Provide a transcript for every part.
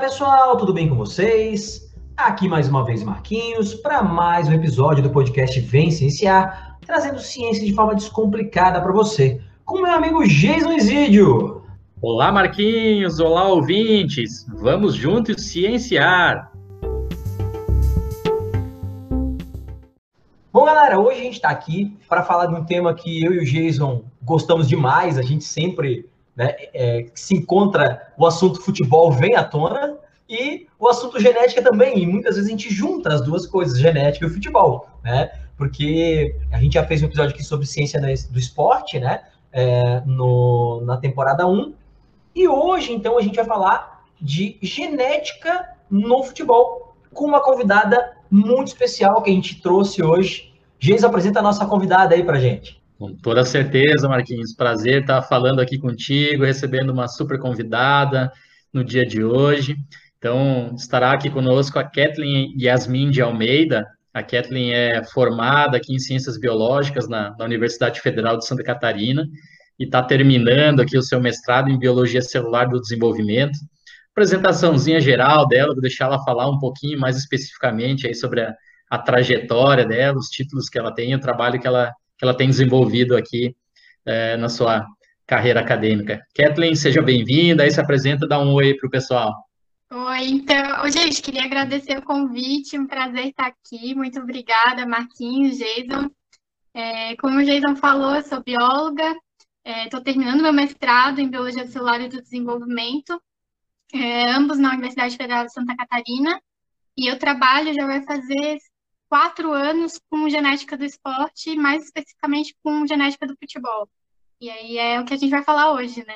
Pessoal, tudo bem com vocês? Aqui mais uma vez Marquinhos para mais um episódio do podcast Vem Cienciar, trazendo ciência de forma descomplicada para você, com meu amigo Jason Isidio. Olá Marquinhos, olá ouvintes, vamos juntos cienciar. Bom galera, hoje a gente está aqui para falar de um tema que eu e o Jason gostamos demais, a gente sempre né, é, se encontra o assunto futebol vem à tona e o assunto genética também. E muitas vezes a gente junta as duas coisas, genética e futebol, né? Porque a gente já fez um episódio aqui sobre ciência do esporte, né? É, no, na temporada 1. E hoje, então, a gente vai falar de genética no futebol, com uma convidada muito especial que a gente trouxe hoje. Geis, apresenta a nossa convidada aí pra gente. Com toda certeza, Marquinhos. Prazer estar falando aqui contigo, recebendo uma super convidada no dia de hoje. Então, estará aqui conosco a Kathleen Yasmin de Almeida. A Kathleen é formada aqui em Ciências Biológicas na, na Universidade Federal de Santa Catarina e está terminando aqui o seu mestrado em Biologia Celular do Desenvolvimento. Apresentaçãozinha geral dela, vou deixar ela falar um pouquinho mais especificamente aí sobre a, a trajetória dela, os títulos que ela tem, o trabalho que ela que ela tem desenvolvido aqui é, na sua carreira acadêmica. Kathleen, seja bem-vinda, aí se apresenta, dá um oi para o pessoal. Oi, então, gente, queria agradecer o convite, um prazer estar aqui, muito obrigada, Marquinhos, Jason. É, como o Jason falou, eu sou bióloga, estou é, terminando meu mestrado em Biologia Celular e do Desenvolvimento, é, ambos na Universidade Federal de Santa Catarina, e eu trabalho, já vai fazer quatro anos com genética do esporte, mais especificamente com genética do futebol. E aí é o que a gente vai falar hoje, né?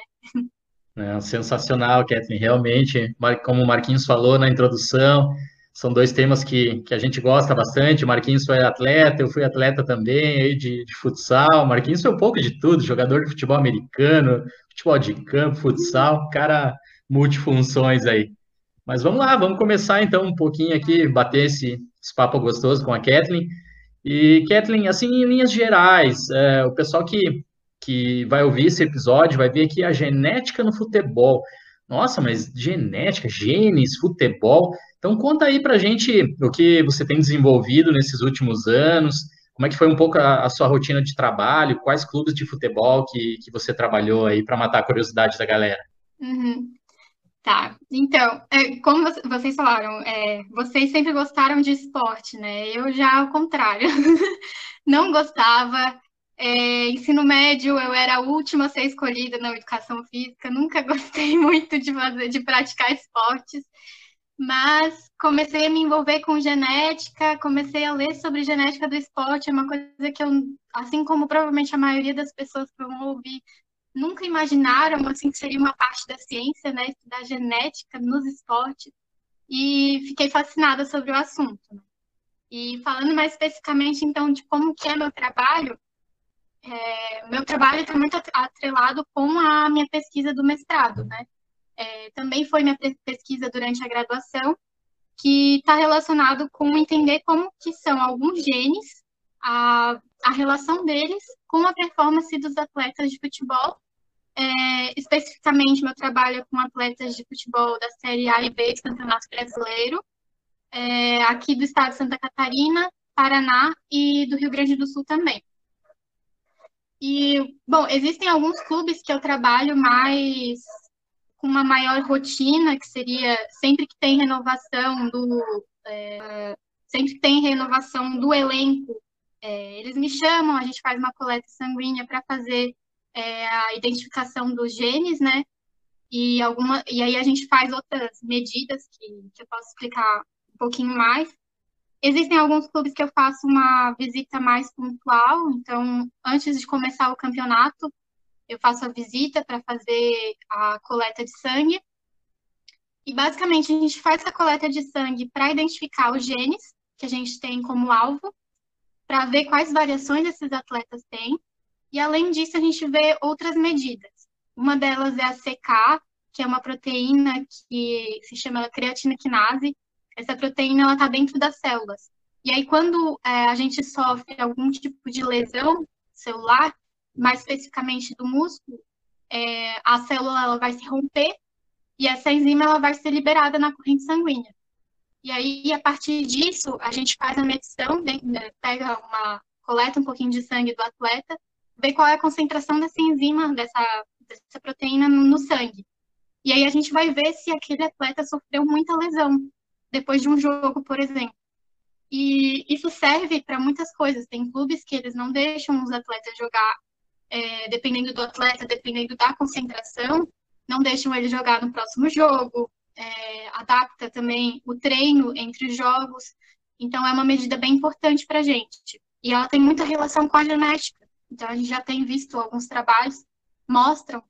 É, sensacional, Kathleen. Realmente, como o Marquinhos falou na introdução, são dois temas que, que a gente gosta bastante. O Marquinhos foi atleta, eu fui atleta também aí de, de futsal. O Marquinhos foi um pouco de tudo, jogador de futebol americano, futebol de campo, futsal, cara multifunções aí. Mas vamos lá, vamos começar então um pouquinho aqui, bater esse, esse papo gostoso com a Kathleen. E, Kathleen, assim, em linhas gerais, é, o pessoal que, que vai ouvir esse episódio vai ver aqui a genética no futebol. Nossa, mas genética, genes, futebol. Então, conta aí pra gente o que você tem desenvolvido nesses últimos anos, como é que foi um pouco a, a sua rotina de trabalho, quais clubes de futebol que, que você trabalhou aí para matar a curiosidade da galera. Uhum. Tá, então, é, como vocês falaram, é, vocês sempre gostaram de esporte, né? Eu já ao contrário, não gostava. É, ensino médio, eu era a última a ser escolhida na educação física, nunca gostei muito de fazer, de praticar esportes, mas comecei a me envolver com genética, comecei a ler sobre genética do esporte, é uma coisa que eu, assim como provavelmente a maioria das pessoas que vão ouvir nunca imaginaram assim que seria uma parte da ciência, né, da genética nos esportes, e fiquei fascinada sobre o assunto. E falando mais especificamente, então, de como que é meu trabalho, é, meu trabalho está muito atrelado com a minha pesquisa do mestrado, né? É, também foi minha pesquisa durante a graduação, que está relacionado com entender como que são alguns genes, a, a relação deles com a performance dos atletas de futebol é, especificamente, meu trabalho é com atletas de futebol da Série A e B do Campeonato Brasileiro, é, aqui do estado de Santa Catarina, Paraná e do Rio Grande do Sul também. E, bom, existem alguns clubes que eu trabalho mais com uma maior rotina, que seria sempre que tem renovação do. É, sempre que tem renovação do elenco, é, eles me chamam, a gente faz uma coleta sanguínea para fazer é, a identificação dos genes, né? E, alguma, e aí a gente faz outras medidas que, que eu posso explicar um pouquinho mais. Existem alguns clubes que eu faço uma visita mais pontual, então, antes de começar o campeonato, eu faço a visita para fazer a coleta de sangue. E basicamente a gente faz a coleta de sangue para identificar os genes que a gente tem como alvo, para ver quais variações esses atletas têm e além disso, a gente vê outras medidas. Uma delas é a CK, que é uma proteína que se chama creatina quinase. Essa proteína ela está dentro das células. E aí, quando é, a gente sofre algum tipo de lesão celular, mais especificamente do músculo, é, a célula ela vai se romper e essa enzima ela vai ser liberada na corrente sanguínea. E aí, a partir disso, a gente faz a medição, né, pega uma, coleta um pouquinho de sangue do atleta, vê qual é a concentração dessa enzima, dessa, dessa proteína no, no sangue. E aí a gente vai ver se aquele atleta sofreu muita lesão depois de um jogo, por exemplo. E isso serve para muitas coisas. Tem clubes que eles não deixam os atletas jogar, é, dependendo do atleta, dependendo da concentração, não deixam ele jogar no próximo jogo, é, adapta também o treino entre os jogos. Então, é uma medida bem importante para a gente. E ela tem muita relação com a genética. Então, a gente já tem visto alguns trabalhos mostram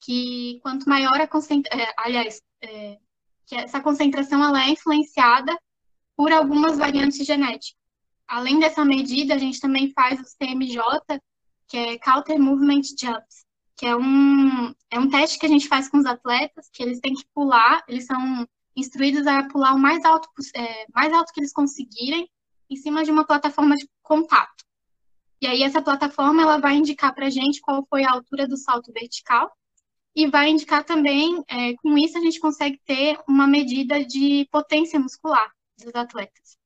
que quanto maior a concentração, é, aliás, é, que essa concentração ela é influenciada por algumas variantes genéticas. Além dessa medida, a gente também faz o CMJ, que é Counter Movement Jumps, que é um, é um teste que a gente faz com os atletas, que eles têm que pular, eles são instruídos a pular o mais alto, é, mais alto que eles conseguirem, em cima de uma plataforma de contato. E aí essa plataforma ela vai indicar para a gente qual foi a altura do salto vertical e vai indicar também, é, com isso a gente consegue ter uma medida de potência muscular dos atletas.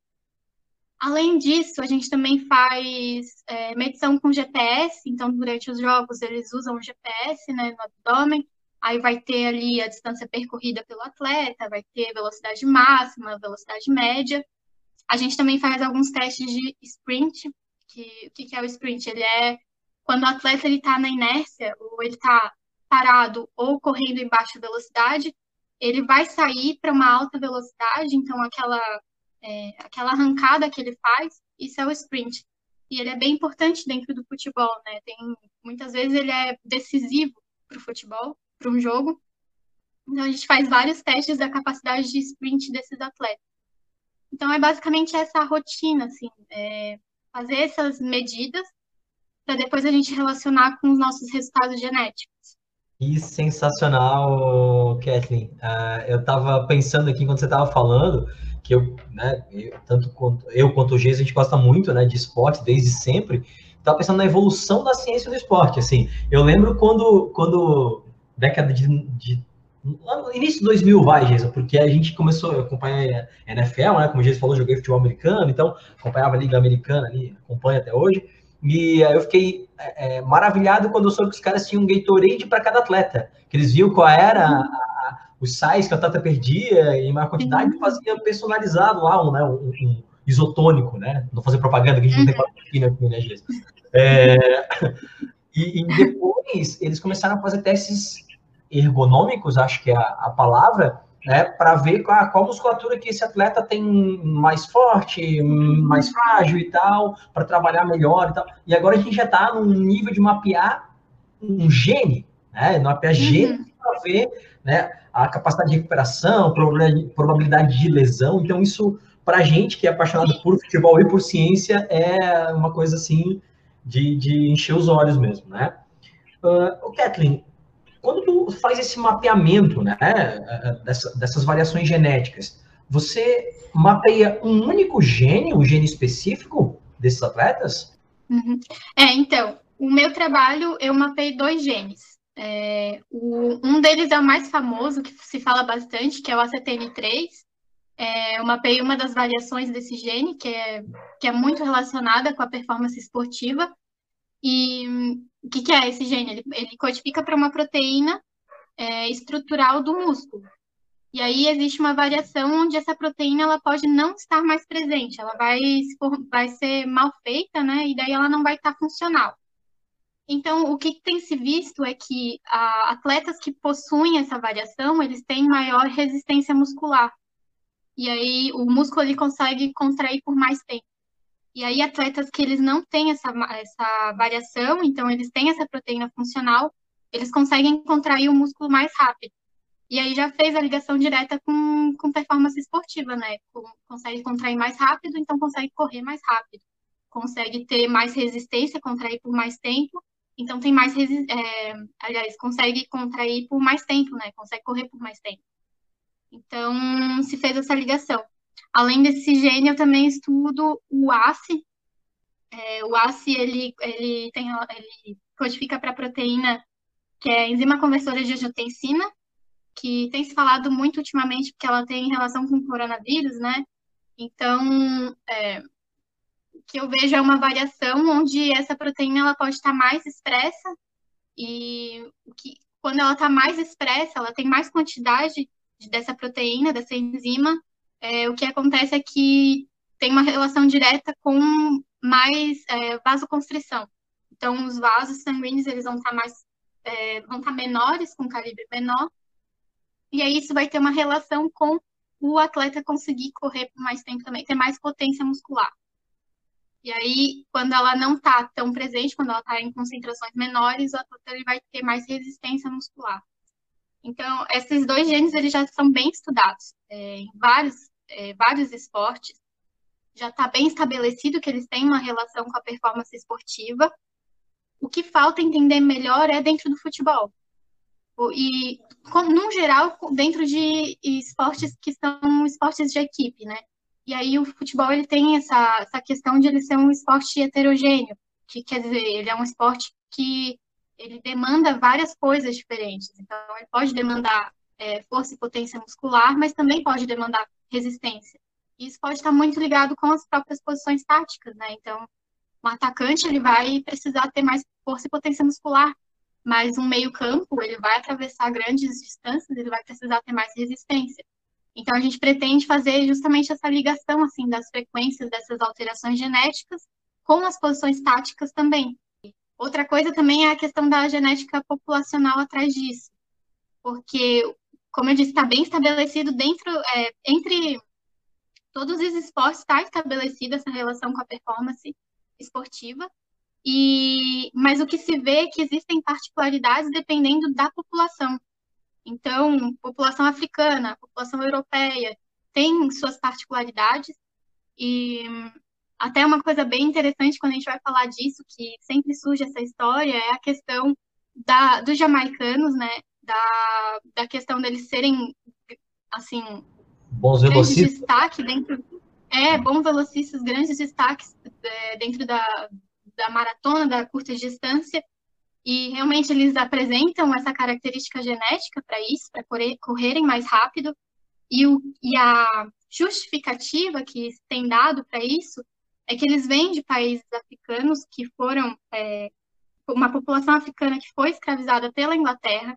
Além disso, a gente também faz é, medição com GPS, então durante os jogos eles usam o GPS né, no abdômen, aí vai ter ali a distância percorrida pelo atleta, vai ter velocidade máxima, velocidade média. A gente também faz alguns testes de sprint, que o que é o sprint? Ele é quando o atleta está na inércia, ou ele está parado ou correndo em baixa velocidade, ele vai sair para uma alta velocidade, então aquela é, aquela arrancada que ele faz, isso é o sprint. E ele é bem importante dentro do futebol, né? Tem, muitas vezes ele é decisivo para o futebol, para um jogo. Então a gente faz vários testes da capacidade de sprint desses atletas. Então é basicamente essa rotina, assim, é fazer essas medidas para depois a gente relacionar com os nossos resultados genéticos. Que sensacional, Kathleen. Uh, eu estava pensando aqui quando você estava falando que eu, né, eu, tanto quanto eu quanto o Geis, a gente gosta muito, né, de esporte desde sempre. Estava pensando na evolução da ciência do esporte, assim. Eu lembro quando, quando década de, de no início de 2000, vai, Geisa, porque a gente começou, a acompanhar a NFL, né, como o Geisa falou, joguei futebol americano, então acompanhava a Liga Americana ali, acompanha até hoje, e eu fiquei é, maravilhado quando eu soube que os caras tinham um Gatorade para cada atleta, que eles viam qual era a, os sais que a Tata perdia em maior quantidade, uhum. fazia personalizado lá um, né, um, um, isotônico, né? Não fazer propaganda, que a gente não tem patrocínio aqui, né, Gês? É, e, e, depois eles começaram a fazer testes ergonômicos, acho que é a, a palavra, né, para ver qual, qual musculatura que esse atleta tem mais forte, mais frágil e tal, para trabalhar melhor e tal. E agora a gente já está num nível de mapear um gene, né? Mapear gene uhum. para ver, né? a capacidade de recuperação, probabilidade de lesão. Então, isso, para a gente que é apaixonado por futebol e por ciência, é uma coisa assim de, de encher os olhos mesmo, né? Uh, Kathleen, quando tu faz esse mapeamento, né, dessa, dessas variações genéticas, você mapeia um único gene, um gene específico desses atletas? Uhum. É, então, o meu trabalho, eu mapei dois genes. É, o, um deles é o mais famoso, que se fala bastante, que é o ACTN3. É, eu mapeei uma das variações desse gene, que é, que é muito relacionada com a performance esportiva. E é esse gene? Ele, ele codifica para uma proteína é, estrutural do músculo. E aí existe uma variação onde essa proteína ela pode não estar mais presente, ela vai, vai ser mal feita, né? E daí ela não vai estar funcional. Então, o que tem se visto é que a, atletas que possuem essa variação, eles têm maior resistência muscular. E aí, o músculo ele consegue contrair por mais tempo. E aí, atletas que eles não têm essa, essa variação, então eles têm essa proteína funcional, eles conseguem contrair o músculo mais rápido. E aí já fez a ligação direta com, com performance esportiva, né? Com, consegue contrair mais rápido, então consegue correr mais rápido. Consegue ter mais resistência, contrair por mais tempo, então tem mais, é, aliás, consegue contrair por mais tempo, né? Consegue correr por mais tempo. Então se fez essa ligação. Além desse gene, eu também estudo o ACE. É, o ACE ele, ele tem ele codifica para proteína que é enzima conversora de angiotensina. que tem se falado muito ultimamente, porque ela tem relação com o coronavírus, né? Então, é, que eu vejo é uma variação onde essa proteína ela pode estar mais expressa e que, quando ela está mais expressa, ela tem mais quantidade dessa proteína, dessa enzima, é, o que acontece é que tem uma relação direta com mais é, vasoconstrição. Então, os vasos sanguíneos eles vão estar tá mais é, vão estar tá menores, com calibre menor, e aí isso vai ter uma relação com o atleta conseguir correr por mais tempo também, ter mais potência muscular. E aí, quando ela não está tão presente, quando ela está em concentrações menores, o atleta ele vai ter mais resistência muscular. Então, esses dois genes eles já são bem estudados é, em vários, é, vários esportes. Já está bem estabelecido que eles têm uma relação com a performance esportiva. O que falta entender melhor é dentro do futebol. E, no geral, dentro de esportes que são esportes de equipe, né? E aí o futebol ele tem essa, essa questão de ele ser um esporte heterogêneo, que quer dizer, ele é um esporte que ele demanda várias coisas diferentes. Então, ele pode demandar é, força e potência muscular, mas também pode demandar resistência. Isso pode estar muito ligado com as próprias posições táticas, né? Então, um atacante ele vai precisar ter mais força e potência muscular, mas um meio campo ele vai atravessar grandes distâncias, ele vai precisar ter mais resistência. Então a gente pretende fazer justamente essa ligação assim das frequências dessas alterações genéticas com as posições táticas também. Outra coisa também é a questão da genética populacional atrás disso, porque, como eu disse, está bem estabelecido dentro, é, entre todos os esportes, está estabelecida essa relação com a performance esportiva, e, mas o que se vê é que existem particularidades dependendo da população. Então, população africana, população europeia, tem suas particularidades, e até uma coisa bem interessante quando a gente vai falar disso, que sempre surge essa história, é a questão da, dos jamaicanos, né? Da, da questão deles serem, assim, bons velocistas. destaque dentro. É, bons velocistas, grandes destaques é, dentro da, da maratona, da curta distância, e realmente eles apresentam essa característica genética para isso, para correr, correrem mais rápido, e, o, e a justificativa que tem dado para isso é que eles vêm de países africanos que foram é, uma população africana que foi escravizada pela Inglaterra,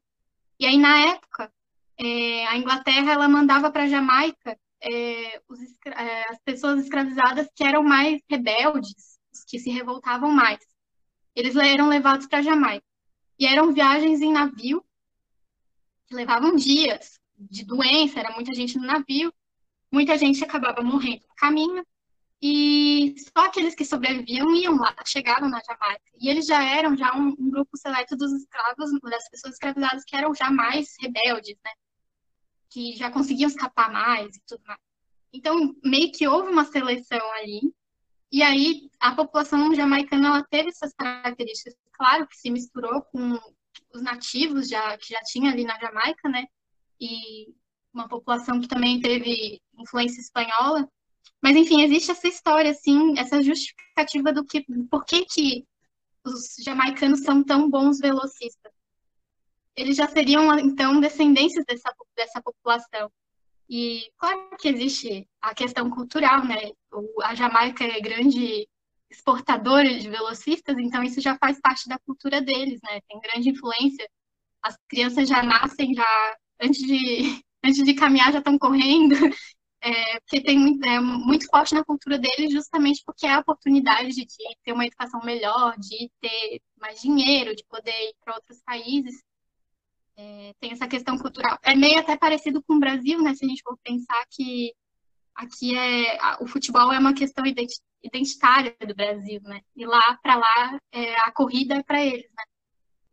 e aí na época é, a Inglaterra ela mandava para Jamaica é, os, é, as pessoas escravizadas que eram mais rebeldes, que se revoltavam mais. Eles eram levados para Jamaica. E eram viagens em navio que levavam dias de doença, era muita gente no navio, muita gente acabava morrendo no caminho, e só aqueles que sobreviviam iam lá, chegavam na Jamaica. E eles já eram já um, um grupo seleto dos escravos, das pessoas escravizadas que eram já mais rebeldes, né? Que já conseguiam escapar mais e tudo mais. Então, meio que houve uma seleção ali e aí a população jamaicana ela teve essas características. Claro que se misturou com os nativos já que já tinha ali na Jamaica, né? E uma população que também teve influência espanhola. Mas enfim, existe essa história assim, essa justificativa do que por que que os jamaicanos são tão bons velocistas. Eles já seriam então descendentes dessa dessa população. E claro que existe a questão cultural, né? a Jamaica é grande exportadora de velocistas, então isso já faz parte da cultura deles, né? Tem grande influência. As crianças já nascem já antes de antes de caminhar já estão correndo, é, porque tem muito, é, muito forte na cultura deles, justamente porque é a oportunidade de ter uma educação melhor, de ter mais dinheiro, de poder ir para outros países. É, tem essa questão cultural. É meio até parecido com o Brasil, né? Se a gente for pensar que aqui é o futebol é uma questão identitária do Brasil, né? E lá para lá é, a corrida é para eles, né?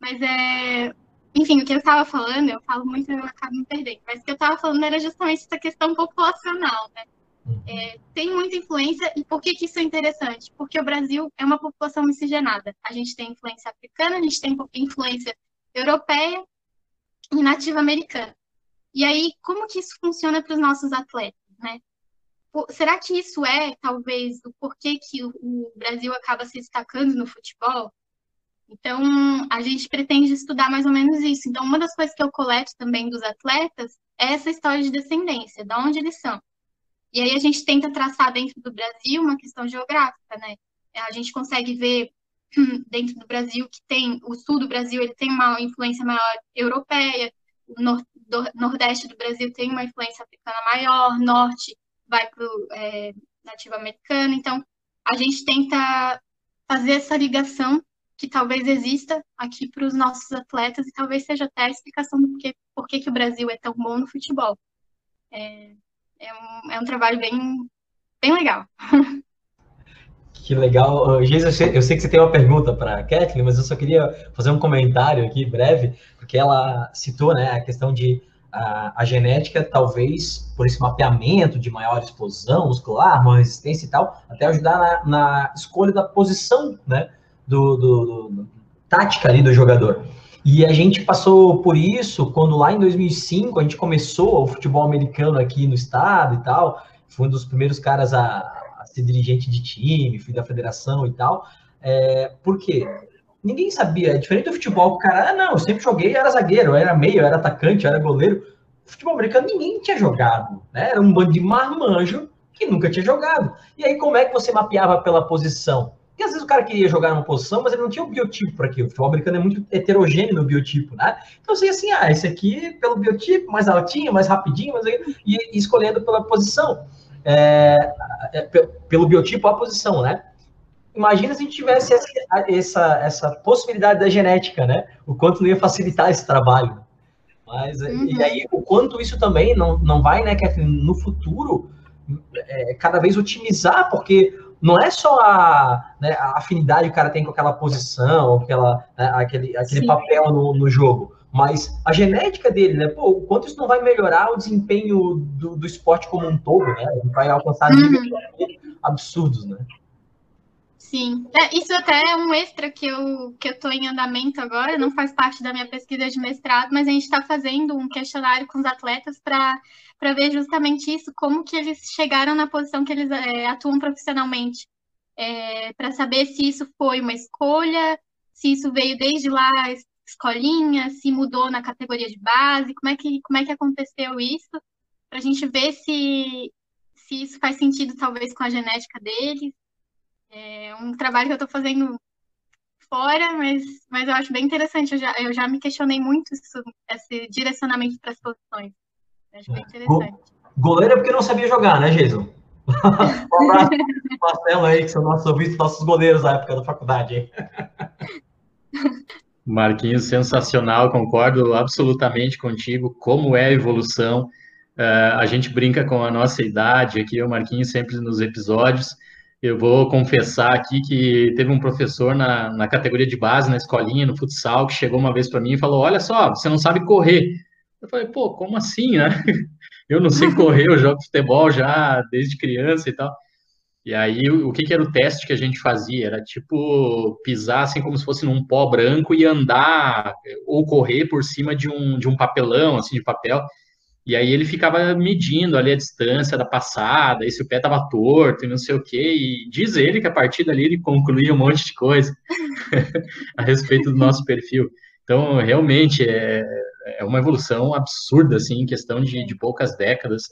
Mas é, enfim, o que eu estava falando, eu falo muito e eu acabo me perdendo. Mas o que eu estava falando era justamente essa questão populacional, né? Uhum. É, tem muita influência, e por que, que isso é interessante? Porque o Brasil é uma população miscigenada. A gente tem influência africana, a gente tem influência europeia e nativa americana. E aí, como que isso funciona para os nossos atletas, né? Será que isso é, talvez, o porquê que o Brasil acaba se destacando no futebol? Então, a gente pretende estudar mais ou menos isso. Então, uma das coisas que eu coleto também dos atletas é essa história de descendência, de onde eles são. E aí a gente tenta traçar dentro do Brasil uma questão geográfica, né? A gente consegue ver dentro do Brasil que tem o sul do Brasil ele tem uma influência maior europeia, o nor do, nordeste do Brasil tem uma influência africana maior, norte vai para o é, nativo americano. Então a gente tenta fazer essa ligação que talvez exista aqui para os nossos atletas e talvez seja até a explicação do porquê, porquê que o Brasil é tão bom no futebol. É, é, um, é um trabalho bem, bem legal. Que legal. Geis, eu, sei, eu sei que você tem uma pergunta para a Kathleen, mas eu só queria fazer um comentário aqui breve, porque ela citou né, a questão de a, a, genética, talvez por esse mapeamento de maior explosão muscular, maior resistência e tal, até ajudar na, na escolha da posição, né, do, do, do, tática ali do jogador. E a gente passou por isso quando lá em 2005 a gente começou o futebol americano aqui no estado e tal. Fui um dos primeiros caras a, ser dirigente de time, fui da federação e tal. É, por quê? Ninguém sabia. É diferente do futebol, o cara, ah, não, eu sempre joguei, era zagueiro, era meio, era atacante, era goleiro. Futebol americano ninguém tinha jogado, né? Era um bando de marmanjo que nunca tinha jogado. E aí, como é que você mapeava pela posição? Porque às vezes o cara queria jogar numa posição, mas ele não tinha o biotipo para aquilo. O futebol americano é muito heterogêneo no biotipo, né? Então você ia assim, ah, esse aqui pelo biotipo, mais altinho, mais rapidinho, mas... e, e escolhendo pela posição é, é pelo biotipo a posição, né? Imagina se a gente tivesse essa, essa, essa possibilidade da genética, né? O quanto não ia facilitar esse trabalho. Mas, uhum. e aí, o quanto isso também não, não vai, né, Catherine, no futuro, é, cada vez otimizar, porque não é só a, né, a, afinidade que o cara tem com aquela posição, aquela, né, aquele, aquele papel no, no jogo, mas a genética dele, né? Pô, o quanto isso não vai melhorar o desempenho do, do esporte como um todo, né? Vai alcançar uhum. níveis absurdos, né? Sim, é, isso até é um extra que eu que eu estou em andamento agora, não faz parte da minha pesquisa de mestrado, mas a gente está fazendo um questionário com os atletas para para ver justamente isso, como que eles chegaram na posição que eles é, atuam profissionalmente, é, para saber se isso foi uma escolha, se isso veio desde lá escolinha, se mudou na categoria de base, como é que, como é que aconteceu isso, para a gente ver se, se isso faz sentido, talvez, com a genética deles. É um trabalho que eu estou fazendo fora, mas, mas eu acho bem interessante. Eu já, eu já me questionei muito isso, esse direcionamento para as posições. Eu acho bem interessante. Goleiro é porque não sabia jogar, né, Jason? um abraço Marcelo aí, que são nossos ouvintes, nossos goleiros da época da faculdade. Hein? Marquinhos, sensacional, concordo absolutamente contigo. Como é a evolução? Uh, a gente brinca com a nossa idade aqui, o Marquinhos sempre nos episódios. Eu vou confessar aqui que teve um professor na, na categoria de base, na escolinha, no futsal, que chegou uma vez para mim e falou: Olha só, você não sabe correr. Eu falei: Pô, como assim, né? Eu não sei correr, eu jogo futebol já desde criança e tal. E aí, o que, que, era o teste que a gente fazia? Era tipo pisar assim como se fosse num pó branco e andar ou correr por cima de um, de um papelão, assim, de papel. E aí ele ficava medindo ali a distância da passada, e se o pé estava torto e não sei o quê. E diz ele que a partir dali ele concluía um monte de coisa a respeito do nosso perfil. Então, realmente, é, é uma evolução absurda, assim, em questão de, de poucas décadas.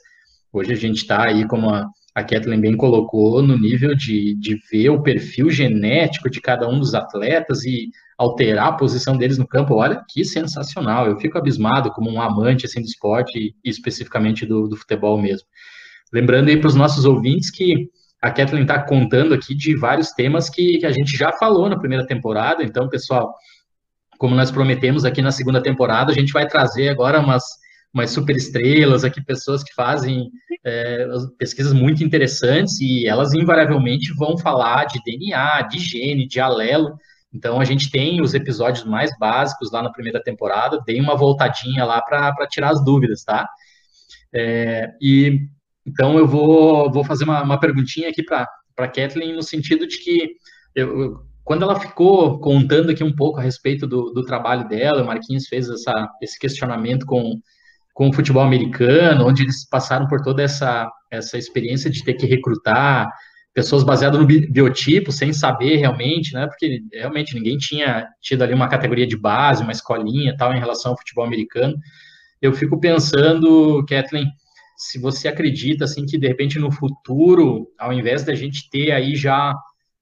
Hoje a gente está aí como a a Kathleen bem colocou, no nível de, de ver o perfil genético de cada um dos atletas e alterar a posição deles no campo, olha que sensacional. Eu fico abismado como um amante assim, do esporte e especificamente do, do futebol mesmo. Lembrando aí para os nossos ouvintes que a Kathleen está contando aqui de vários temas que, que a gente já falou na primeira temporada. Então, pessoal, como nós prometemos aqui na segunda temporada, a gente vai trazer agora umas umas super estrelas aqui, pessoas que fazem é, pesquisas muito interessantes e elas invariavelmente vão falar de DNA, de gene, de alelo. Então a gente tem os episódios mais básicos lá na primeira temporada, dei uma voltadinha lá para tirar as dúvidas, tá? É, e então eu vou, vou fazer uma, uma perguntinha aqui para Kathleen no sentido de que eu, quando ela ficou contando aqui um pouco a respeito do, do trabalho dela, o Marquinhos fez essa, esse questionamento com com o futebol americano, onde eles passaram por toda essa, essa experiência de ter que recrutar pessoas baseadas no biotipo, sem saber realmente, né? Porque realmente ninguém tinha tido ali uma categoria de base, uma escolinha tal, em relação ao futebol americano. Eu fico pensando, Kathleen, se você acredita assim que de repente no futuro, ao invés da gente ter aí já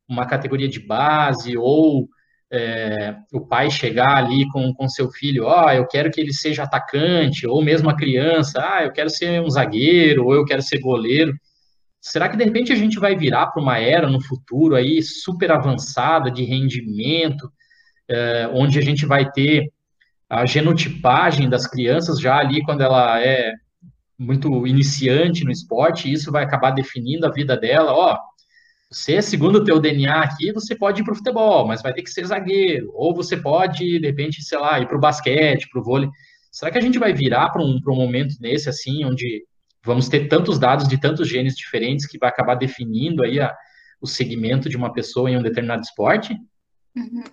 uma categoria de base ou é, o pai chegar ali com, com seu filho, ó, oh, eu quero que ele seja atacante, ou mesmo a criança, ah, eu quero ser um zagueiro, ou eu quero ser goleiro. Será que de repente a gente vai virar para uma era no futuro aí super avançada de rendimento, é, onde a gente vai ter a genotipagem das crianças já ali quando ela é muito iniciante no esporte, e isso vai acabar definindo a vida dela, ó, oh, você, segundo o teu DNA aqui, você pode ir para o futebol, mas vai ter que ser zagueiro. Ou você pode, de repente, sei lá, ir para o basquete, para o vôlei. Será que a gente vai virar para um, um momento nesse, assim, onde vamos ter tantos dados de tantos genes diferentes que vai acabar definindo aí a, o segmento de uma pessoa em um determinado esporte? Uhum.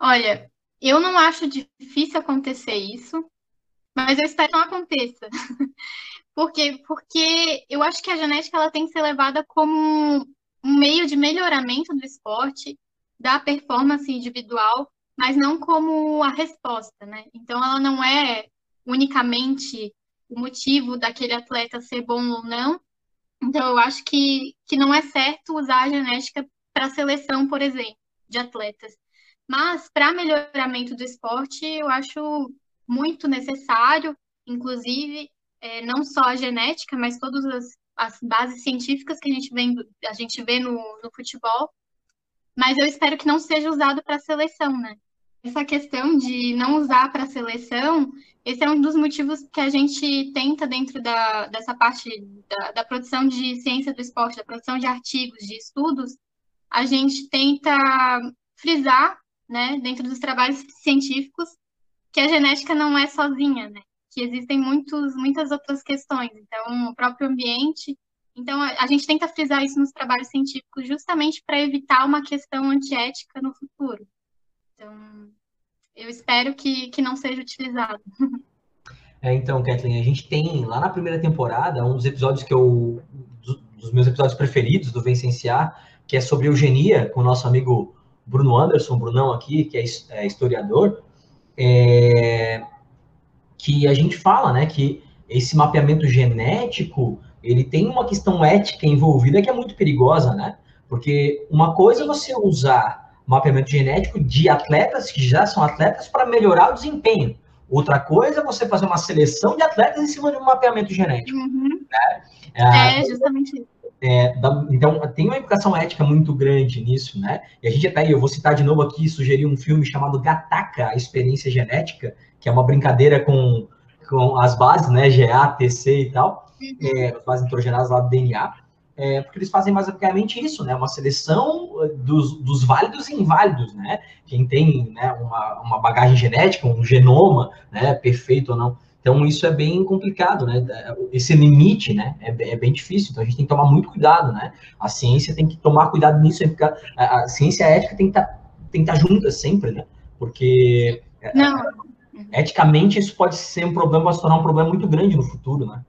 Olha, eu não acho difícil acontecer isso, mas eu espero que não aconteça. porque, porque eu acho que a genética ela tem que ser levada como um meio de melhoramento do esporte, da performance individual, mas não como a resposta, né? Então, ela não é unicamente o motivo daquele atleta ser bom ou não. Então, eu acho que, que não é certo usar a genética para seleção, por exemplo, de atletas. Mas, para melhoramento do esporte, eu acho muito necessário, inclusive, é, não só a genética, mas todas as as bases científicas que a gente vê, a gente vê no, no futebol, mas eu espero que não seja usado para seleção, né? Essa questão de não usar para seleção, esse é um dos motivos que a gente tenta dentro da, dessa parte da, da produção de ciência do esporte, da produção de artigos, de estudos, a gente tenta frisar, né, dentro dos trabalhos científicos, que a genética não é sozinha, né? Que existem muitos, muitas outras questões. Então, o próprio ambiente. Então, a, a gente tenta frisar isso nos trabalhos científicos justamente para evitar uma questão antiética no futuro. Então, eu espero que, que não seja utilizado. É, então, Kathleen, a gente tem lá na primeira temporada um dos episódios que eu. dos meus episódios preferidos do Vencenciar, que é sobre eugenia, com o nosso amigo Bruno Anderson, Brunão aqui, que é, é historiador. É, que a gente fala, né, que esse mapeamento genético, ele tem uma questão ética envolvida que é muito perigosa, né? Porque uma coisa é você usar mapeamento genético de atletas que já são atletas para melhorar o desempenho. Outra coisa é você fazer uma seleção de atletas em cima de um mapeamento genético. Uhum. Né? É, é, justamente isso. É, então, tem uma implicação ética muito grande nisso, né? E a gente até, eu vou citar de novo aqui, sugerir um filme chamado Gataca, a Experiência Genética, que é uma brincadeira com, com as bases, né, GA, TC e tal, uhum. é, as bases nitrogenadas lá do DNA, é, porque eles fazem basicamente isso, né, uma seleção dos, dos válidos e inválidos, né, quem tem né, uma, uma bagagem genética, um genoma, né, perfeito ou não, então, isso é bem complicado, né? Esse limite, né? É, é, bem difícil. Então, a gente tem que tomar muito cuidado, né? A ciência tem que tomar cuidado nisso, a, a ciência e a ética tem que estar tá, tá juntas sempre, né? Porque é, Não. eticamente isso pode ser um problema, pode se tornar um problema muito grande no futuro, né?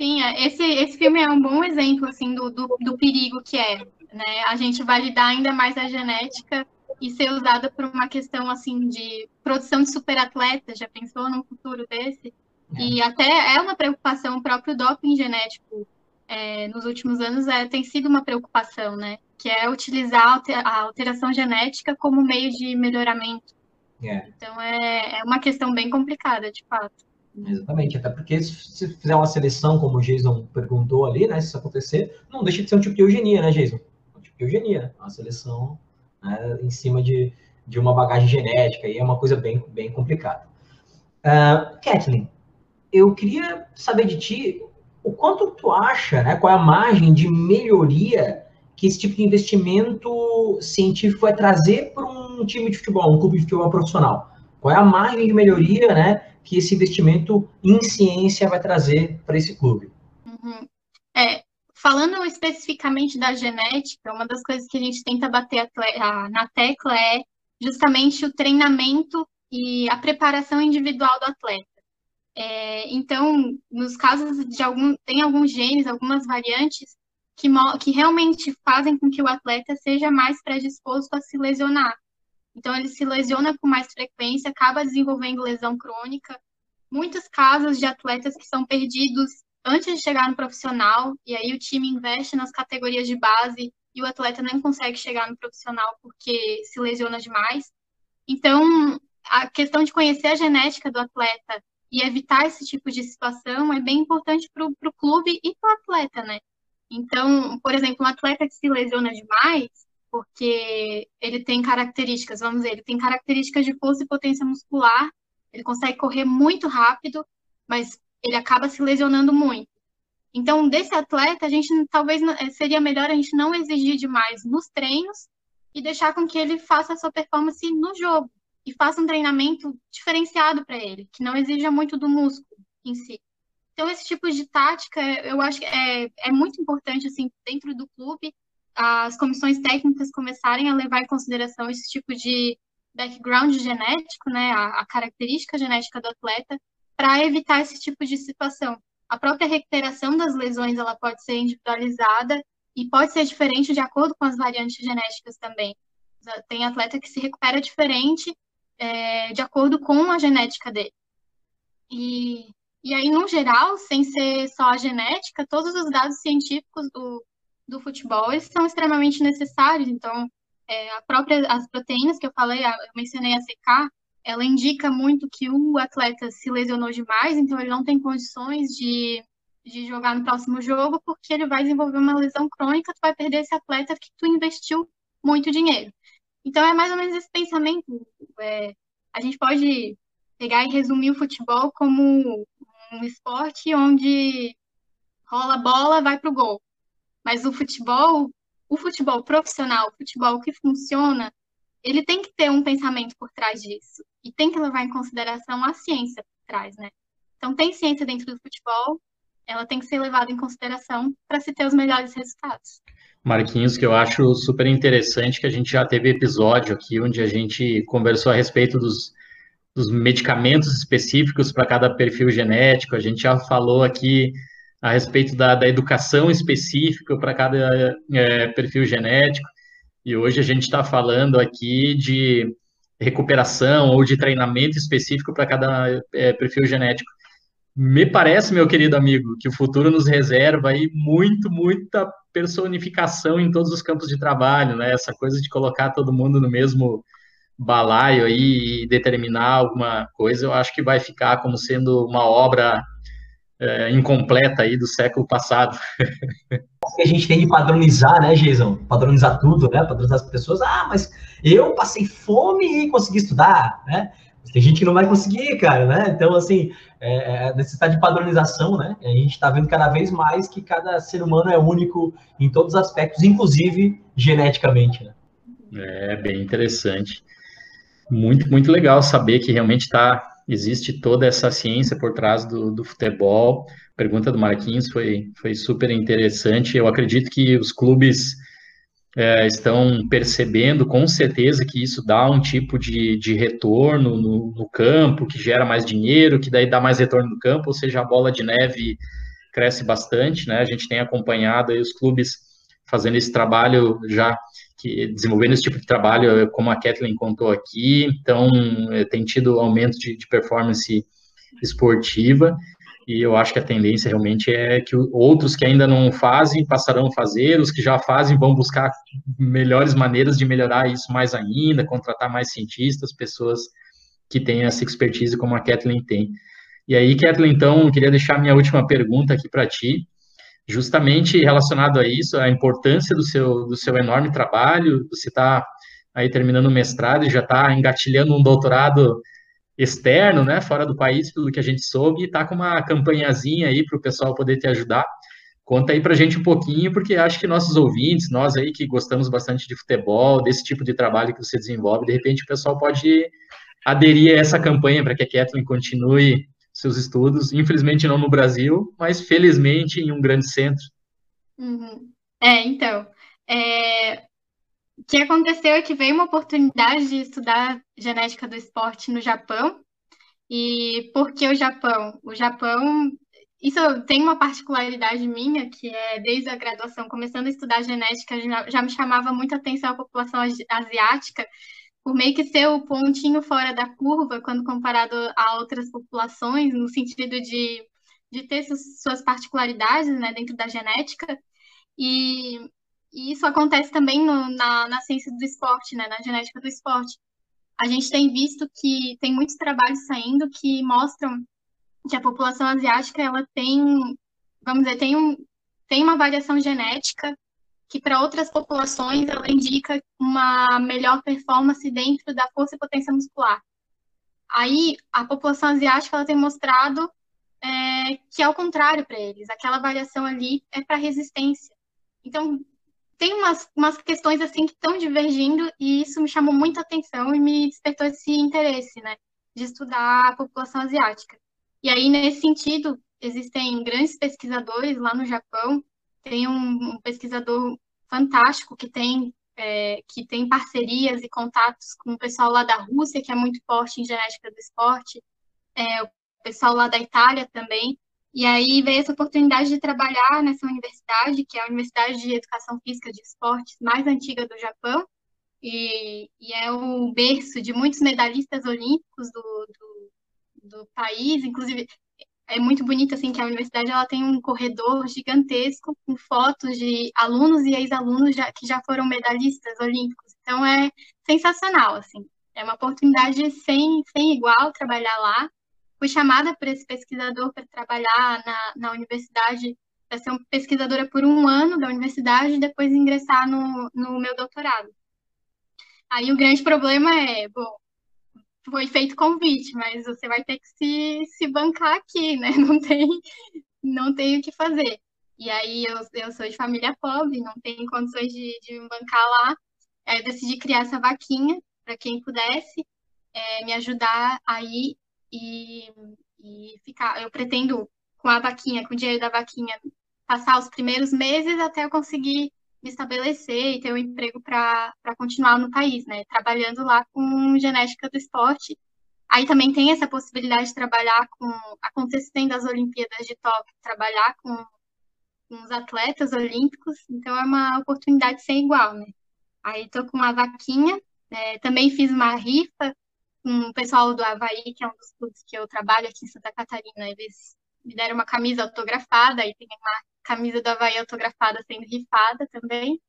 Sim, é, esse, esse filme é um bom exemplo, assim, do, do, do perigo que é, né? A gente validar ainda mais a genética e ser usada por uma questão assim de produção de superatletas, já pensou num futuro desse? É. E até é uma preocupação, o próprio doping genético é, nos últimos anos é, tem sido uma preocupação, né? Que é utilizar a alteração genética como meio de melhoramento. É. Então é, é uma questão bem complicada, de fato. Exatamente, até porque se fizer uma seleção, como o Jason perguntou ali, né? Se isso acontecer, não deixa de ser um tipo de eugenia, né, Jason? Um tipo de eugenia, uma seleção né, em cima de, de uma bagagem genética, e é uma coisa bem, bem complicada. Uh, Kathleen, eu queria saber de ti o quanto tu acha, né, qual é a margem de melhoria que esse tipo de investimento científico vai trazer para um time de futebol, um clube de futebol profissional? Qual é a margem de melhoria, né, que esse investimento em ciência vai trazer para esse clube? Uhum. É, Falando especificamente da genética, uma das coisas que a gente tenta bater na tecla é justamente o treinamento e a preparação individual do atleta. É, então, nos casos de algum, tem alguns genes, algumas variantes que, que realmente fazem com que o atleta seja mais predisposto a se lesionar. Então, ele se lesiona com mais frequência, acaba desenvolvendo lesão crônica. Muitos casos de atletas que são perdidos antes de chegar no profissional, e aí o time investe nas categorias de base e o atleta nem consegue chegar no profissional porque se lesiona demais. Então, a questão de conhecer a genética do atleta e evitar esse tipo de situação é bem importante para o clube e para o atleta, né? Então, por exemplo, um atleta que se lesiona demais, porque ele tem características, vamos dizer, ele tem características de força e potência muscular, ele consegue correr muito rápido, mas ele acaba se lesionando muito. Então, desse atleta, a gente talvez eh, seria melhor a gente não exigir demais nos treinos e deixar com que ele faça a sua performance no jogo e faça um treinamento diferenciado para ele, que não exija muito do músculo em si. Então, esse tipo de tática, eu acho que é, é muito importante, assim, dentro do clube, as comissões técnicas começarem a levar em consideração esse tipo de background genético, né, a, a característica genética do atleta, para evitar esse tipo de situação. A própria recuperação das lesões, ela pode ser individualizada e pode ser diferente de acordo com as variantes genéticas também. Tem atleta que se recupera diferente é, de acordo com a genética dele. E e aí, no geral, sem ser só a genética, todos os dados científicos do, do futebol eles são extremamente necessários. Então, é, a própria, as proteínas que eu falei, eu mencionei a CK, ela indica muito que o atleta se lesionou demais, então ele não tem condições de, de jogar no próximo jogo, porque ele vai desenvolver uma lesão crônica, tu vai perder esse atleta que tu investiu muito dinheiro. Então, é mais ou menos esse pensamento. É, a gente pode pegar e resumir o futebol como um esporte onde rola bola, vai pro gol. Mas o futebol, o futebol profissional, o futebol que funciona, ele tem que ter um pensamento por trás disso. E tem que levar em consideração a ciência por trás, né? Então, tem ciência dentro do futebol, ela tem que ser levada em consideração para se ter os melhores resultados. Marquinhos, que eu acho super interessante, que a gente já teve episódio aqui onde a gente conversou a respeito dos dos medicamentos específicos para cada perfil genético. A gente já falou aqui a respeito da, da educação específica para cada é, perfil genético. E hoje a gente está falando aqui de recuperação ou de treinamento específico para cada é, perfil genético. Me parece, meu querido amigo, que o futuro nos reserva aí muito, muita personificação em todos os campos de trabalho, né? Essa coisa de colocar todo mundo no mesmo balaio aí e determinar alguma coisa, eu acho que vai ficar como sendo uma obra é, incompleta aí do século passado. a gente tem de padronizar, né, Jason? Padronizar tudo, né? Padronizar as pessoas. Ah, mas eu passei fome e consegui estudar, né? Tem gente que não vai conseguir, cara, né? Então, assim, é, é necessidade de padronização, né? A gente está vendo cada vez mais que cada ser humano é único em todos os aspectos, inclusive geneticamente, né? É, bem interessante muito, muito legal saber que realmente tá, existe toda essa ciência por trás do, do futebol. A pergunta do Marquinhos foi, foi super interessante. Eu acredito que os clubes é, estão percebendo com certeza que isso dá um tipo de, de retorno no, no, campo, que gera mais dinheiro, que daí dá mais retorno no campo, ou seja, a bola de neve cresce bastante, né? A gente tem acompanhado os clubes fazendo esse trabalho já que desenvolvendo esse tipo de trabalho, como a Kathleen contou aqui, então eh, tem tido aumento de, de performance esportiva, e eu acho que a tendência realmente é que outros que ainda não fazem passarão a fazer, os que já fazem vão buscar melhores maneiras de melhorar isso mais ainda, contratar mais cientistas, pessoas que têm essa expertise como a Kathleen tem. E aí, Kathleen, então, queria deixar minha última pergunta aqui para ti justamente relacionado a isso, a importância do seu, do seu enorme trabalho, você está aí terminando o mestrado e já está engatilhando um doutorado externo, né, fora do país, pelo que a gente soube, e está com uma campanhazinha aí para o pessoal poder te ajudar. Conta aí para a gente um pouquinho, porque acho que nossos ouvintes, nós aí que gostamos bastante de futebol, desse tipo de trabalho que você desenvolve, de repente o pessoal pode aderir a essa campanha para que a Kathleen continue seus estudos, infelizmente não no Brasil, mas felizmente em um grande centro. Uhum. É, então, é... o que aconteceu é que veio uma oportunidade de estudar genética do esporte no Japão. E por que o Japão? O Japão isso tem uma particularidade minha, que é desde a graduação, começando a estudar genética, já, me chamava muita atenção a população asiática, por meio que ser o pontinho fora da curva quando comparado a outras populações, no sentido de, de ter suas particularidades né, dentro da genética. E, e isso acontece também no, na, na ciência do esporte, né, na genética do esporte. A gente tem visto que tem muitos trabalhos saindo que mostram que a população asiática ela tem, vamos dizer, tem, um, tem uma variação genética que para outras populações ela indica uma melhor performance dentro da força e potência muscular. Aí a população asiática ela tem mostrado é, que é o contrário para eles, aquela variação ali é para resistência. Então tem umas, umas questões assim que estão divergindo e isso me chamou muita atenção e me despertou esse interesse, né, de estudar a população asiática. E aí, nesse sentido, existem grandes pesquisadores lá no Japão. Tem um, pesquisador fantástico que tem, é, que tem parcerias e contatos com o pessoal lá da Rússia, que é muito forte em genética do esporte, é, o pessoal lá da Itália também. E aí veio essa oportunidade de trabalhar nessa universidade, que é a Universidade de Educação Física de Esportes mais antiga do Japão, e, e é o berço de muitos medalhistas olímpicos do, do do país, inclusive é muito bonito assim que a universidade ela tem um corredor gigantesco com fotos de alunos e ex-alunos que já foram medalhistas olímpicos. Então é sensacional assim. É uma oportunidade sem, sem igual trabalhar lá. Fui chamada por esse pesquisador para trabalhar na, na universidade, para ser uma pesquisadora por um ano da universidade e depois ingressar no, no meu doutorado. Aí o grande problema é, bom, foi feito convite, mas você vai ter que se, se bancar aqui, né? Não tem, não tem o que fazer. E aí eu, eu sou de família pobre, não tenho condições de, de me bancar lá. Aí eu decidi criar essa vaquinha para quem pudesse é, me ajudar aí e, e ficar. Eu pretendo, com a vaquinha, com o dinheiro da vaquinha, passar os primeiros meses até eu conseguir me estabelecer e ter um emprego para continuar no país, né? Trabalhando lá com genética do esporte. Aí também tem essa possibilidade de trabalhar com, acontecendo as Olimpíadas de Tóquio, trabalhar com, com os atletas olímpicos, então é uma oportunidade sem igual, né? Aí estou com uma vaquinha, é, também fiz uma rifa com o pessoal do Havaí, que é um dos clubes que eu trabalho aqui em Santa Catarina, eles me deram uma camisa autografada, aí tem uma camisa do Havaí autografada sendo rifada também.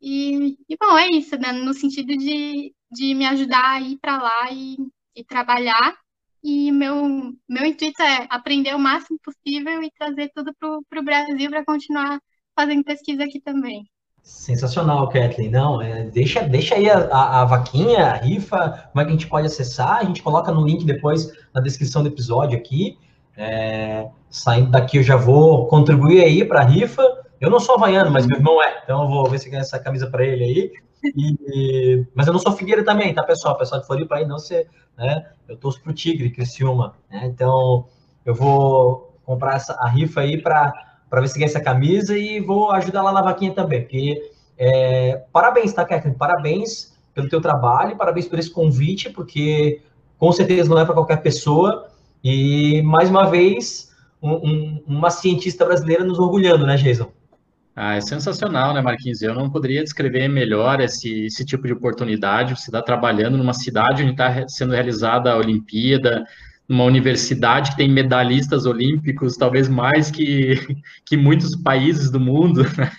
E, e bom, é isso, né? No sentido de, de me ajudar a ir para lá e, e trabalhar. E meu, meu intuito é aprender o máximo possível e trazer tudo para o Brasil para continuar fazendo pesquisa aqui também. Sensacional, Kathleen. Não, é, deixa, deixa aí a, a, a, vaquinha, a rifa, como é que a gente pode acessar. A gente coloca no link depois na descrição do episódio aqui. É, saindo daqui, eu já vou contribuir aí para a rifa. Eu não sou havaiano, mas meu irmão é, então eu vou ver se ganha essa camisa para ele aí. E, mas eu não sou Figueira também, tá, pessoal? Pessoal de Floripa aí, não ser, né? Eu torço pro Tigre, Criciúma, né? Então, eu vou comprar essa, a rifa aí para ver se ganha essa camisa e vou ajudar lá na vaquinha também, porque é, parabéns, tá, Kathleen? Parabéns pelo teu trabalho, parabéns por esse convite, porque com certeza não é para qualquer pessoa. E, mais uma vez, um, um, uma cientista brasileira nos orgulhando, né, Jason? Ah, é sensacional, né, Marquinhos? Eu não poderia descrever melhor esse, esse tipo de oportunidade. Você está trabalhando numa cidade onde está sendo realizada a Olimpíada, numa universidade que tem medalhistas olímpicos, talvez mais que, que muitos países do mundo né?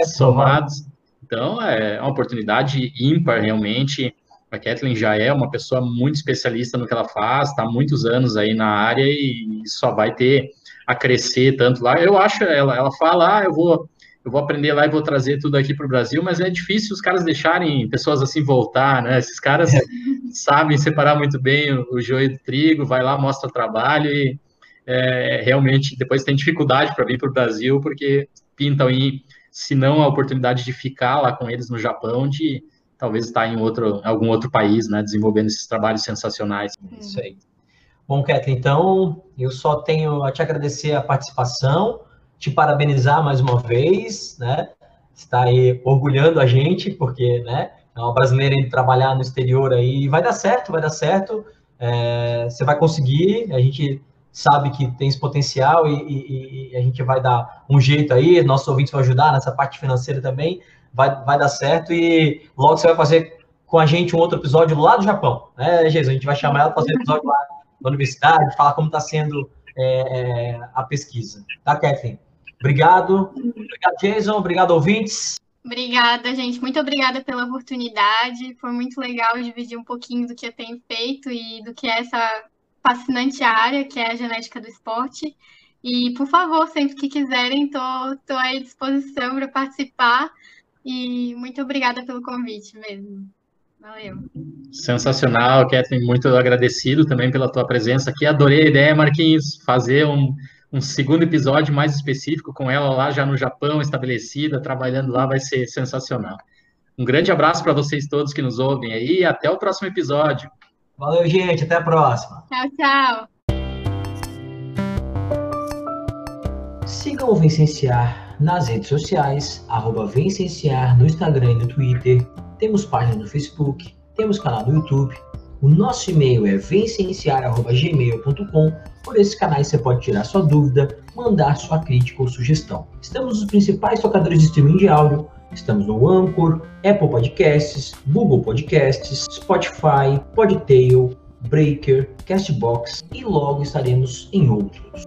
é somados. Então, é uma oportunidade ímpar, realmente. A Kathleen já é uma pessoa muito especialista no que ela faz, está há muitos anos aí na área e só vai ter a crescer tanto lá. Eu acho, ela, ela fala, ah, eu vou, eu vou aprender lá e vou trazer tudo aqui para o Brasil, mas é difícil os caras deixarem pessoas assim voltar, né? Esses caras é. sabem separar muito bem o, o joio do trigo, vai lá, mostra o trabalho e é, realmente depois tem dificuldade para vir para o Brasil, porque pintam em, se não a oportunidade de ficar lá com eles no Japão, de talvez estar em outro, algum outro país, né, desenvolvendo esses trabalhos sensacionais. Isso aí. Bom, Kathleen, então eu só tenho a te agradecer a participação, te parabenizar mais uma vez, né? Está aí orgulhando a gente, porque, né? É uma brasileira indo trabalhar no exterior aí, vai dar certo, vai dar certo. É, você vai conseguir, a gente sabe que tem esse potencial e, e, e, a gente vai dar um jeito aí, nossos ouvintes vão ajudar nessa parte financeira também, vai, vai dar certo e logo você vai fazer com a gente um outro episódio lá do Japão, né, Jesus? A gente vai chamar ela para fazer episódio lá na universidade, falar como está sendo é, é, a pesquisa. Tá, Kathleen? Obrigado. Obrigado, Jason. Obrigado, ouvintes. Obrigada, gente. Muito obrigada pela oportunidade. Foi muito legal dividir um pouquinho do que eu tenho feito e do que é essa fascinante área, que é a genética do esporte. E, por favor, sempre que quiserem, estou à disposição para participar. E muito obrigada pelo convite mesmo. Valeu. Sensacional, Kathleen. Muito agradecido também pela tua presença aqui. Adorei a ideia, Marquinhos, fazer um, um segundo episódio mais específico com ela lá já no Japão, estabelecida, trabalhando lá, vai ser sensacional. Um grande abraço para vocês todos que nos ouvem aí e até o próximo episódio. Valeu, gente. Até a próxima. Tchau, tchau. Sigam o Vencenciar nas redes sociais, arroba Vencenciar no Instagram e no Twitter. Temos página no Facebook, temos canal no YouTube. O nosso e-mail é vencenciar.gmail.com por esses canais você pode tirar sua dúvida, mandar sua crítica ou sugestão. Estamos nos principais tocadores de streaming de áudio. Estamos no Anchor, Apple Podcasts, Google Podcasts, Spotify, Podtail, Breaker, Castbox e logo estaremos em outros.